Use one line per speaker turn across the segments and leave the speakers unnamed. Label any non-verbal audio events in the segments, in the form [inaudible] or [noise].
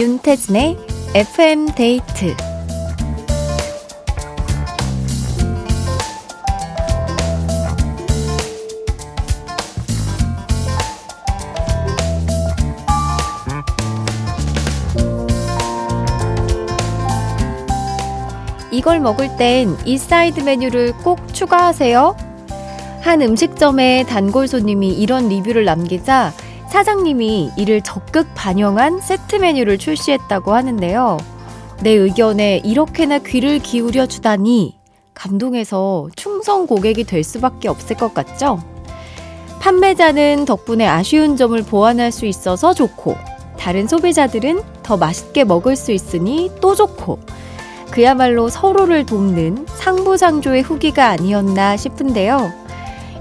윤태진의 FM 데이트 이걸 먹을 땐 이 사이드 메뉴를 꼭 추가하세요. 한 음식점의 단골 손님이 이런 리뷰를 남기자 사장님이 이를 적극 반영한 세트 메뉴를 출시했다고 하는데요. 내 의견에 이렇게나 귀를 기울여 주다니 감동해서 충성 고객이 될 수밖에 없을 것 같죠? 판매자는 덕분에 아쉬운 점을 보완할 수 있어서 좋고, 다른 소비자들은 더 맛있게 먹을 수 있으니 또 좋고, 그야말로 서로를 돕는 상부상조의 후기가 아니었나 싶은데요.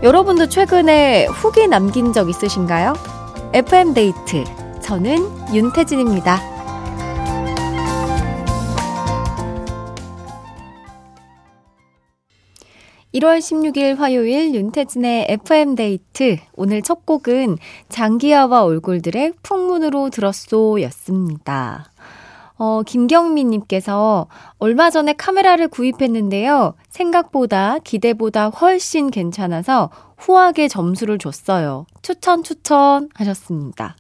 여러분도 최근에 후기 남긴 적 있으신가요? FM데이트. 저는 윤태진입니다. 1월 16일 화요일 윤태진의 FM데이트. 오늘 첫 곡은 장기하와 얼굴들의 풍문으로 들었소 였습니다. 어, 김경민님께서 얼마 전에 카메라를 구입했는데요. 생각보다 기대보다 훨씬 괜찮아서 후하게 점수를 줬어요. 추천, 추천 하셨습니다.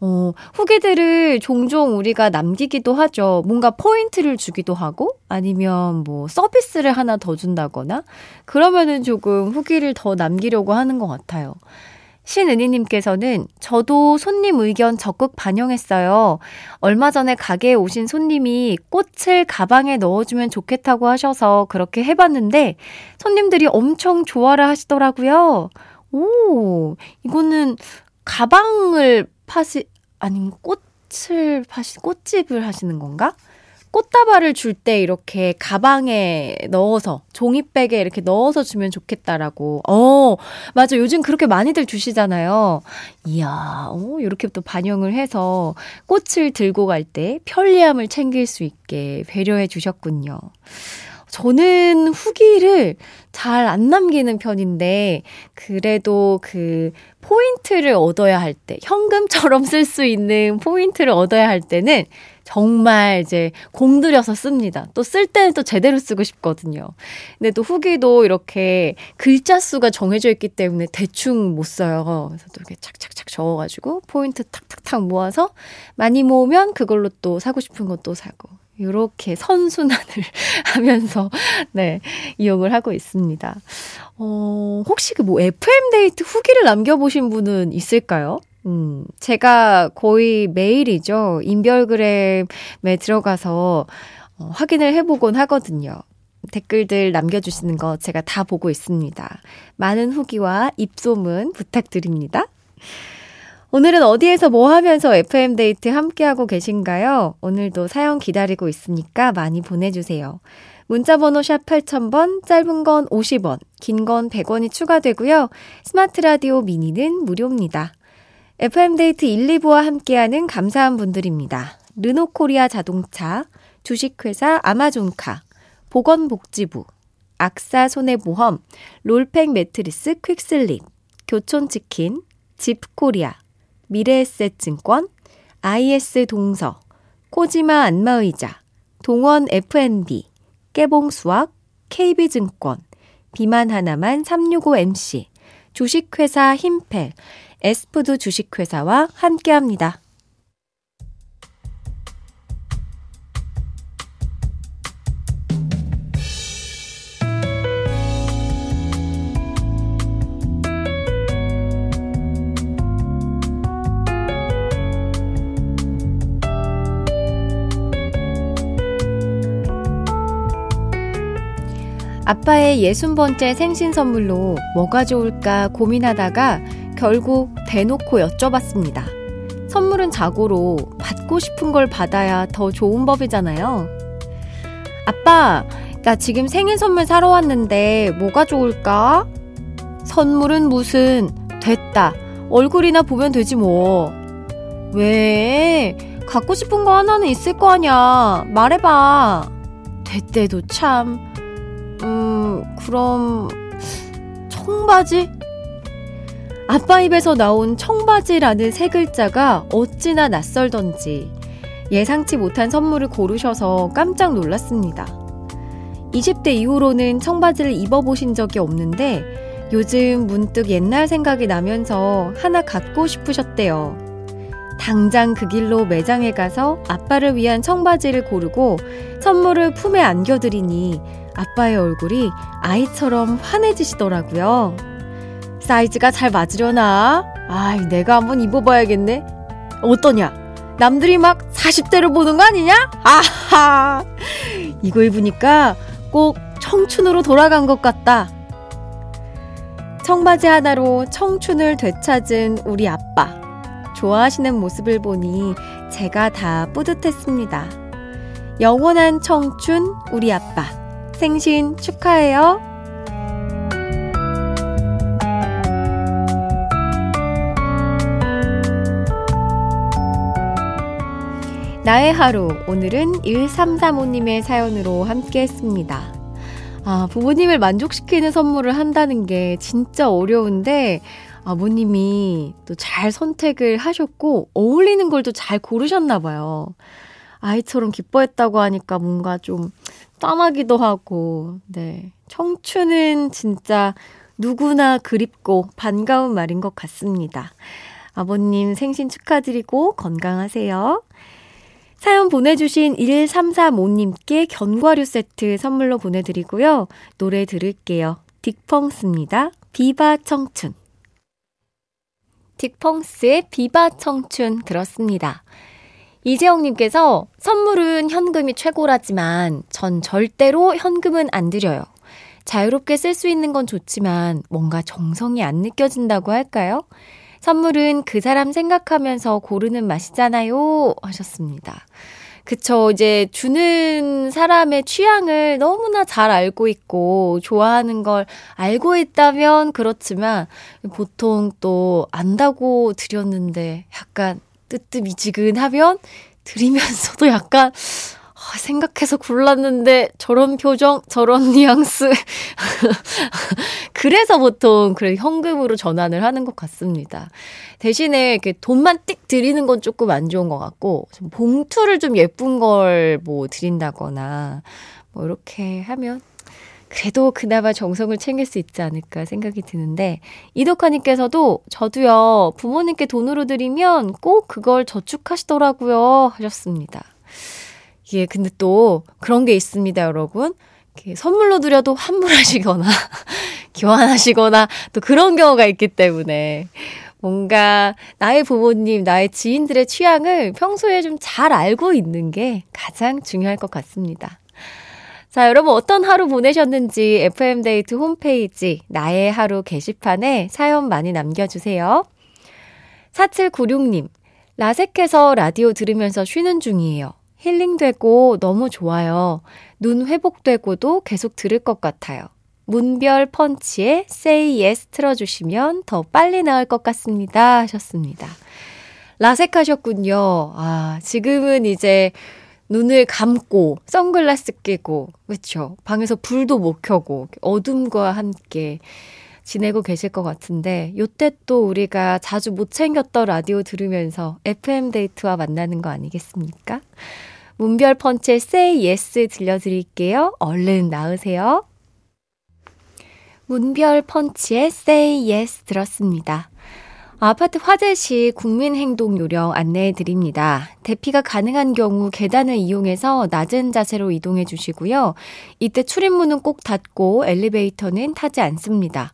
어, 후기들을 종종 우리가 남기기도 하죠. 뭔가 포인트를 주기도 하고, 아니면 뭐 서비스를 하나 더 준다거나, 그러면은 조금 후기를 더 남기려고 하는 것 같아요. 신은희님께서는 저도 손님 의견 적극 반영했어요. 얼마 전에 가게에 오신 손님이 꽃을 가방에 넣어주면 좋겠다고 하셔서 그렇게 해봤는데 손님들이 엄청 좋아를 하시더라고요. 오, 이거는 가방을 파시, 아니면 꽃을 파시, 꽃집을 하시는 건가? 꽃다발을 줄 때 이렇게 가방에 넣어서 종이백에 이렇게 넣어서 주면 좋겠다라고. 어, 맞아. 요즘 그렇게 많이들 주시잖아요. 이야, 어, 이렇게 또 반영을 해서 꽃을 들고 갈 때 편리함을 챙길 수 있게 배려해 주셨군요. 저는 후기를 잘 안 남기는 편인데, 그래도 그 포인트를 얻어야 할 때, 현금처럼 쓸 수 있는 포인트를 얻어야 할 때는 정말 이제 공들여서 씁니다. 또 쓸 때는 또 제대로 쓰고 싶거든요. 근데 또 후기도 이렇게 글자 수가 정해져 있기 때문에 대충 못 써요. 그래서 또 이렇게 착착착 적어가지고 포인트 탁탁탁 모아서 많이 모으면 그걸로 또 사고 싶은 것도 사고. 이렇게 선순환을 [laughs] 하면서, 네, 이용을 하고 있습니다. 어, 혹시 그 뭐 FM데이트 후기를 남겨보신 분은 있을까요? 음, 제가 거의 매일이죠. 인별그램에 들어가서 어, 확인을 해보곤 하거든요. 댓글들 남겨주시는 거 제가 다 보고 있습니다. 많은 후기와 입소문 부탁드립니다. 오늘은 어디에서 뭐 하면서 FM데이트 함께하고 계신가요? 오늘도 사연 기다리고 있으니까 많이 보내주세요. 문자번호 샵 8000번, 짧은 건 50원, 긴 건 100원이 추가되고요. 스마트 라디오 미니는 무료입니다. FM데이트 1, 2부와 함께하는 감사한 분들입니다. 르노코리아 자동차, 주식회사 아마존카, 보건복지부, 악사 손해보험, 롤팩 매트리스 퀵슬립, 교촌치킨, 집코리아, 미래에셋증권, IS 동서, 코지마 안마의자, 동원 F&B, 깨봉수학, KB증권, 비만 하나만 365MC, 주식회사 힘펠, 에스푸드 주식회사와 함께합니다. 아빠의 예순 번째 생신 선물로 뭐가 좋을까 고민하다가 결국 대놓고 여쭤봤습니다. 선물은 자고로 받고 싶은 걸 받아야 더 좋은 법이잖아요. 아빠, 나 지금 생일 선물 사러 왔는데 뭐가 좋을까? 선물은 무슨, 됐다. 얼굴이나 보면 되지 뭐. 왜? 갖고 싶은 거 하나는 있을 거 아냐. 말해봐. 됐대도 참. 음, 그럼, 청바지? 아빠 입에서 나온 청바지라는 세 글자가 어찌나 낯설던지, 예상치 못한 선물을 고르셔서 깜짝 놀랐습니다. 20대 이후로는 청바지를 입어보신 적이 없는데 요즘 문득 옛날 생각이 나면서 하나 갖고 싶으셨대요. 당장 그 길로 매장에 가서 아빠를 위한 청바지를 고르고 선물을 품에 안겨드리니 아빠의 얼굴이 아이처럼 환해지시더라고요. 사이즈가 잘 맞으려나? 아이, 내가 한번 입어봐야겠네. 어떠냐? 남들이 막 40대를 보는 거 아니냐? 아하! 이거 입으니까 꼭 청춘으로 돌아간 것 같다. 청바지 하나로 청춘을 되찾은 우리 아빠. 좋아하시는 모습을 보니 제가 다 뿌듯했습니다. 영원한 청춘, 우리 아빠. 생신 축하해요. 나의 하루. 오늘은 1335님의 사연으로 함께 했습니다. 아, 부모님을 만족시키는 선물을 한다는 게 진짜 어려운데, 아버님이 또 잘 선택을 하셨고, 어울리는 걸 또 잘 고르셨나 봐요. 아이처럼 기뻐했다고 하니까 뭔가 좀 땀하기도 하고, 네. 청춘은 진짜 누구나 그립고 반가운 말인 것 같습니다. 아버님 생신 축하드리고 건강하세요. 사연 보내주신 1335님께 견과류 세트 선물로 보내드리고요. 노래 들을게요. 딕펑스입니다. 비바 청춘. 딕펑스의 비바 청춘 들었습니다. 이재영님께서 선물은 현금이 최고라지만 전 절대로 현금은 안 드려요. 자유롭게 쓸 수 있는 건 좋지만 뭔가 정성이 안 느껴진다고 할까요? 선물은 그 사람 생각하면서 고르는 맛이잖아요. 하셨습니다. 그쵸. 이제 주는 사람의 취향을 너무나 잘 알고 있고 좋아하는 걸 알고 있다면 그렇지만 보통 또 안다고 드렸는데 약간 뜨뜻미지근하면 드리면서도 약간 아, 생각해서 골랐는데 저런 표정, 저런 [laughs] 뉘앙스. 그래서 보통 그래 현금으로 전환을 하는 것 같습니다. 대신에 이렇게 돈만 띡 드리는 건 조금 안 좋은 것 같고 좀 봉투를 좀 예쁜 걸 뭐 드린다거나 뭐 이렇게 하면 그래도 그나마 정성을 챙길 수 있지 않을까 생각이 드는데 이덕화님께서도 저도요 부모님께 돈으로 드리면 꼭 그걸 저축하시더라고요 하셨습니다. 예, 근데 또 그런 게 있습니다, 여러분. 선물로 드려도 환불하시거나, [laughs] 교환하시거나, 또 그런 경우가 있기 때문에, 뭔가 나의 부모님, 나의 지인들의 취향을 평소에 좀 잘 알고 있는 게 가장 중요할 것 같습니다. 자, 여러분 어떤 하루 보내셨는지 FM데이트 홈페이지 나의 하루 게시판에 사연 많이 남겨주세요. 4796님, 라섹해서 라디오 들으면서 쉬는 중이에요. 힐링되고 너무 좋아요. 눈 회복되고도 계속 들을 것 같아요. 문별 펀치에 Say Yes 틀어주시면 더 빨리 나을 것 같습니다. 하셨습니다. 라섹하셨군요. 아, 지금은 이제 눈을 감고 선글라스 끼고 그렇죠. 방에서 불도 못 켜고 어둠과 함께 지내고 계실 것 같은데 요때 또 우리가 자주 못 챙겼던 라디오 들으면서 FM 데이트와 만나는 거 아니겠습니까? 문별 펀치의 Say Yes 들려드릴게요. 얼른 나으세요. 문별 펀치의 Say Yes 들었습니다. 아파트 화재 시 국민행동 요령 안내해 드립니다. 대피가 가능한 경우 계단을 이용해서 낮은 자세로 이동해 주시고요. 이때 출입문은 꼭 닫고 엘리베이터는 타지 않습니다.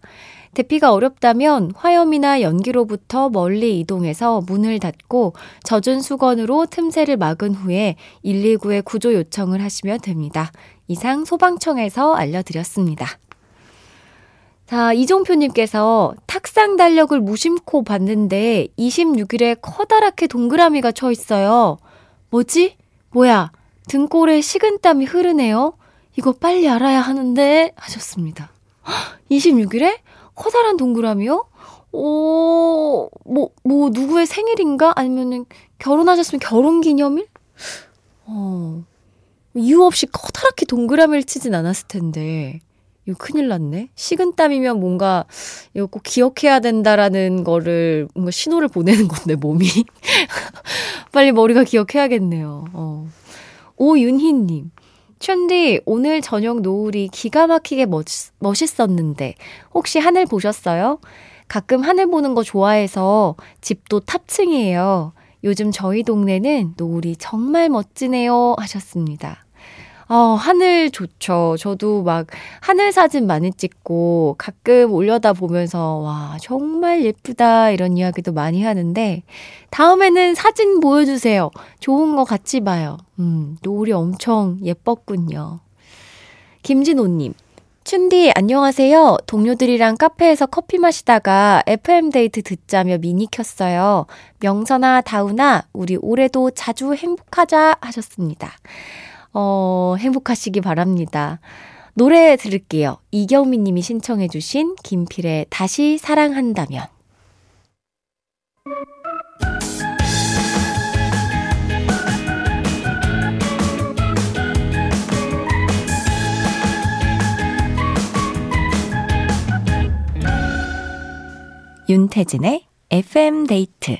대피가 어렵다면 화염이나 연기로부터 멀리 이동해서 문을 닫고 젖은 수건으로 틈새를 막은 후에 119에 구조 요청을 하시면 됩니다. 이상 소방청에서 알려드렸습니다. 자, 이종표님께서 탁상 달력을 무심코 봤는데 26일에 커다랗게 동그라미가 쳐 있어요. 뭐지? 뭐야? 등골에 식은땀이 흐르네요. 이거 빨리 알아야 하는데 하셨습니다. 26일에 커다란 동그라미요? 오, 뭐, 뭐, 누구의 생일인가? 아니면은 결혼하셨으면 결혼 기념일? 어, 이유 없이 커다랗게 동그라미를 치진 않았을 텐데. 이거 큰일 났네. 식은땀이면 뭔가 이거 꼭 기억해야 된다라는 거를 뭔가 신호를 보내는 건데, 몸이. [laughs] 빨리 머리가 기억해야겠네요. 어. 오윤희님. 춘디, 오늘 저녁 노을이 기가 막히게 멋, 멋있었는데, 혹시 하늘 보셨어요? 가끔 하늘 보는 거 좋아해서 집도 탑층이에요. 요즘 저희 동네는 노을이 정말 멋지네요. 하셨습니다. 어, 하늘 좋죠. 저도 막 하늘 사진 많이 찍고 가끔 올려다 보면서 와, 정말 예쁘다 이런 이야기도 많이 하는데 다음에는 사진 보여주세요. 좋은 거 같이 봐요. 음, 노을이 엄청 예뻤군요. 김진호님. 춘디, 안녕하세요. 동료들이랑 카페에서 커피 마시다가 FM데이트 듣자며 미니 켰어요. 명선아, 다우나, 우리 올해도 자주 행복하자 하셨습니다. 어, 행복하시기 바랍니다. 노래 들을게요. 이경미 님이 신청해 주신 김필의 다시 사랑한다면. 윤태진의 FM 데이트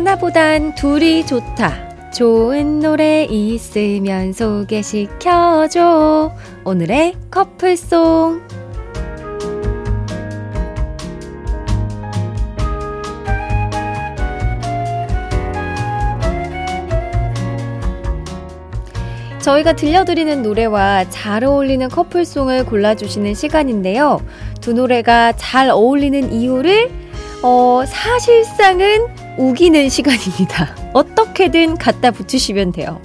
하나보단 둘이 좋다. 좋은 노래 있으면 소개시켜줘. 오늘의 커플송. 저희가 들려드리는 노래와 잘 어울리는 커플송을 골라주시는 시간인데요. 두 노래가 잘 어울리는 이유를 어, 사실상은 우기는 시간입니다. [laughs] 어떻게든 갖다 붙이시면 돼요.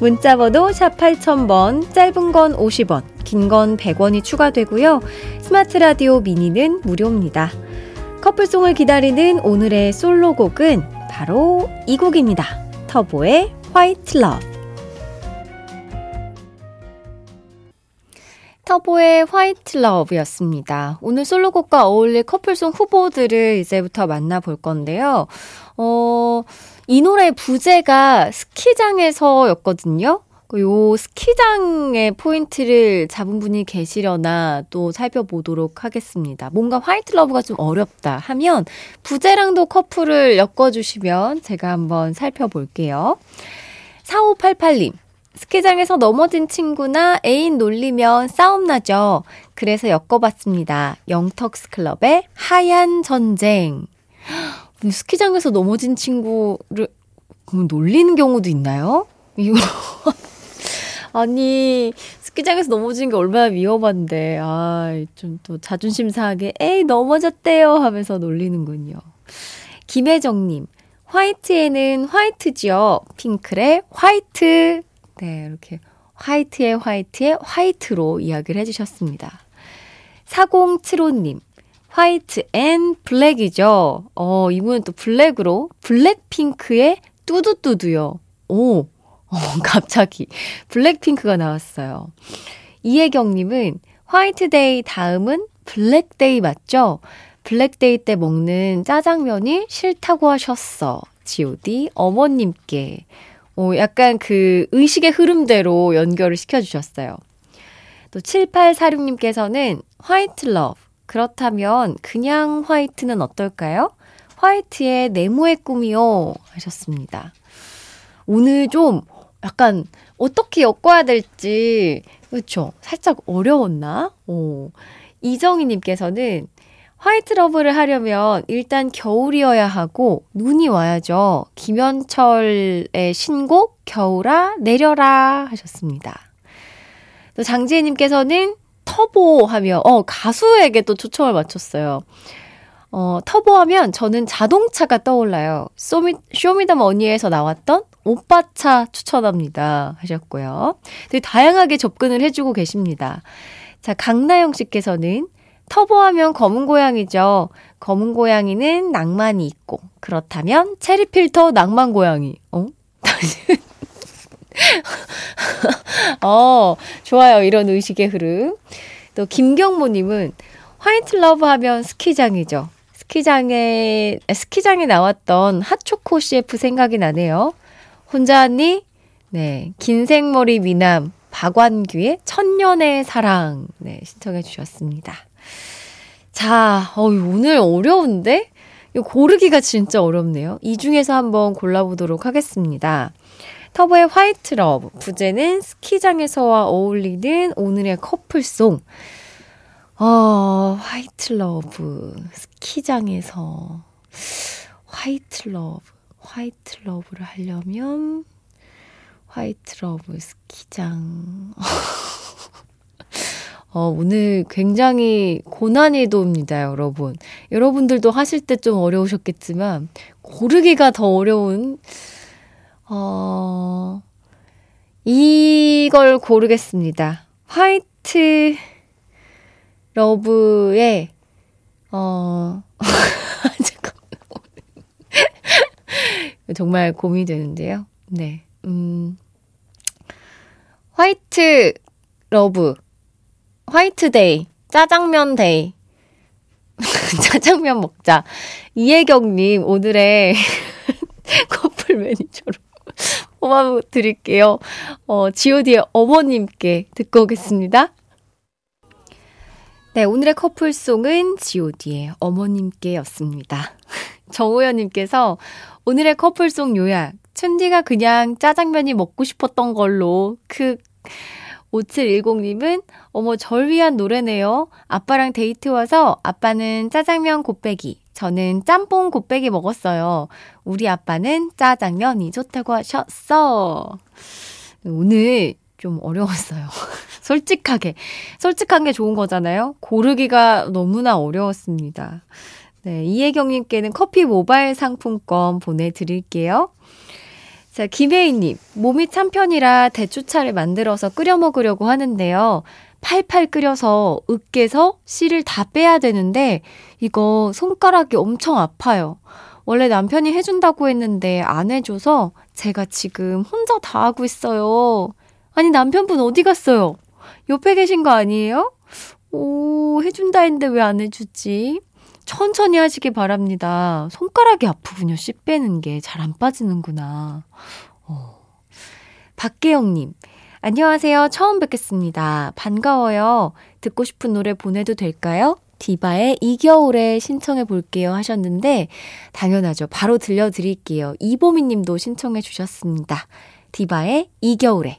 문자번호 샵 8000번, 짧은 건 50원, 긴 건 100원이 추가되고요. 스마트 라디오 미니는 무료입니다. 커플송을 기다리는 오늘의 솔로곡은 바로 이 곡입니다. 터보의 White Love. 터보의 White Love였습니다. 오늘 솔로곡과 어울릴 커플송 후보들을 이제부터 만나볼 건데요. 어, 이 노래의 부제가 스키장에서였거든요. 그요 스키장의 포인트를 잡은 분이 계시려나 또 살펴보도록 하겠습니다. 뭔가 White Love가 좀 어렵다 하면 부제랑도 커플을 엮어주시면 제가 한번 살펴볼게요. 4588님. 스키장에서 넘어진 친구나 애인 놀리면 싸움 나죠. 그래서 엮어봤습니다. 영턱스 클럽의 하얀 전쟁. [gasps] 스키장에서 넘어진 친구를 놀리는 경우도 있나요? 이거 [laughs] 아니 스키장에서 넘어진 게 얼마나 위험한데 아좀 또 자존심 상하게 에이 넘어졌대요 하면서 놀리는군요. 김혜정님 화이트에는 화이트지요. 핑클의 화이트 네, 이렇게 화이트의 화이트의 화이트로 이야기를 해주셨습니다. 4075님, White and Black이죠. 어, 이분은 또 블랙으로 블랙핑크의 뚜두뚜두요. 오, 어, [laughs] 갑자기 블랙핑크가 나왔어요. 이혜경님은 화이트데이 다음은 블랙데이 맞죠? 블랙데이 때 먹는 짜장면이 싫다고 하셨어. GOD 어머님께. 어, 약간 그 의식의 흐름대로 연결을 시켜주셨어요. 또 7846님께서는 White Love. 그렇다면 그냥 화이트는 어떨까요? 화이트의 네모의 꿈이요. 하셨습니다. 오늘 좀 약간 어떻게 엮어야 될지, 그렇죠. 살짝 어려웠나? 오. 이정희님께서는 White Love를 하려면 일단 겨울이어야 하고 눈이 와야죠. 김현철의 신곡 겨울아 내려라 하셨습니다. 또 장지혜님께서는 터보 하며 어 가수에게 또 초청을 맞췄어요. 어 터보 하면 저는 자동차가 떠올라요. 쇼미, 쇼미더머니에서 나왔던 오빠차 추천합니다 하셨고요. 되게 다양하게 접근을 해주고 계십니다. 자 강나영 씨께서는 터보하면 검은 고양이죠. 검은 고양이는 낭만이 있고 그렇다면 체리 필터 낭만 고양이. 어? [laughs] 어, 좋아요. 이런 의식의 흐름. 또 김경모님은 White Love 하면 스키장이죠. 스키장에, 스키장에 나왔던 핫초코 CF 생각이 나네요. 혼자 왔니? 네. 긴 생머리 미남, 박완규의 천년의 사랑. 네. 신청해 주셨습니다. 자, 어 오늘 어려운데? 이 고르기가 진짜 어렵네요. 이 중에서 한번 골라보도록 하겠습니다. 터보의 White Love. 부제는 스키장에서와 어울리는 오늘의 커플송. 어, White Love. 스키장에서. White Love. White Love를 하려면, White Love 스키장. [laughs] 어, 오늘 굉장히 고난이도입니다, 여러분. 여러분들도 하실 때 좀 어려우셨겠지만, 고르기가 더 어려운, 어, 이걸 고르겠습니다. White Love의, 어, [laughs] 정말 고민이 되는데요. 네. 음, White Love. 화이트데이, 짜장면 데이. [laughs] 짜장면 먹자. 이혜경님, 오늘의 [laughs] 커플 매니저로 [laughs] 뽑아드릴게요. 어, GOD의 어머님께 듣고 오겠습니다. 네, 오늘의 커플송은 GOD의 어머님께 였습니다. 정우현님께서 오늘의 커플송 요약. 춘디가 그냥 짜장면이 먹고 싶었던 걸로 크 5710님은 어머 절 위한 노래네요. 아빠랑 데이트 와서 아빠는 짜장면 곱빼기, 저는 짬뽕 곱빼기 먹었어요. 우리 아빠는 짜장면이 좋다고 하셨어. 오늘 좀 어려웠어요. [laughs] 솔직하게. 솔직한 게 좋은 거잖아요. 고르기가 너무나 어려웠습니다. 네, 이혜경님께는 커피 모바일 상품권 보내드릴게요. 자, 김혜인님, 몸이 찬 편이라 대추차를 만들어서 끓여 먹으려고 하는데요. 팔팔 끓여서 으깨서 씨를 다 빼야 되는데, 이거 손가락이 엄청 아파요. 원래 남편이 해준다고 했는데 안 해줘서 제가 지금 혼자 다 하고 있어요. 아니, 남편분 어디 갔어요? 옆에 계신 거 아니에요? 오, 해준다 했는데 왜 안 해주지? 천천히 하시기 바랍니다. 손가락이 아프군요. 씨 빼는 게 잘 안 빠지는구나. 어. 박계영님, 안녕하세요. 처음 뵙겠습니다. 반가워요. 듣고 싶은 노래 보내도 될까요? 디바의 이 겨울에 신청해 볼게요 하셨는데, 당연하죠. 바로 들려드릴게요. 이보미 님도 신청해 주셨습니다. 디바의 이 겨울에.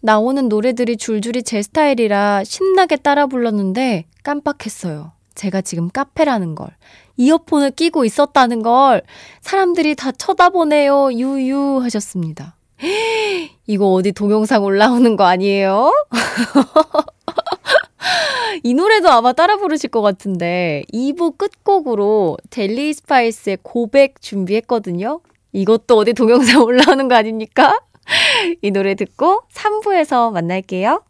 나오는 노래들이 줄줄이 제 스타일이라 신나게 따라 불렀는데 깜빡했어요. 제가 지금 카페라는 걸. 이어폰을 끼고 있었다는 걸 사람들이 다 쳐다보네요. 유유 하셨습니다. 이거 어디 동영상 올라오는 거 아니에요? [laughs] 이 노래도 아마 따라 부르실 것 같은데 2부 끝곡으로 델리 스파이스의 고백 준비했거든요. 이것도 어디 동영상 올라오는 거 아닙니까? [laughs] 이 노래 듣고 3부에서 만날게요.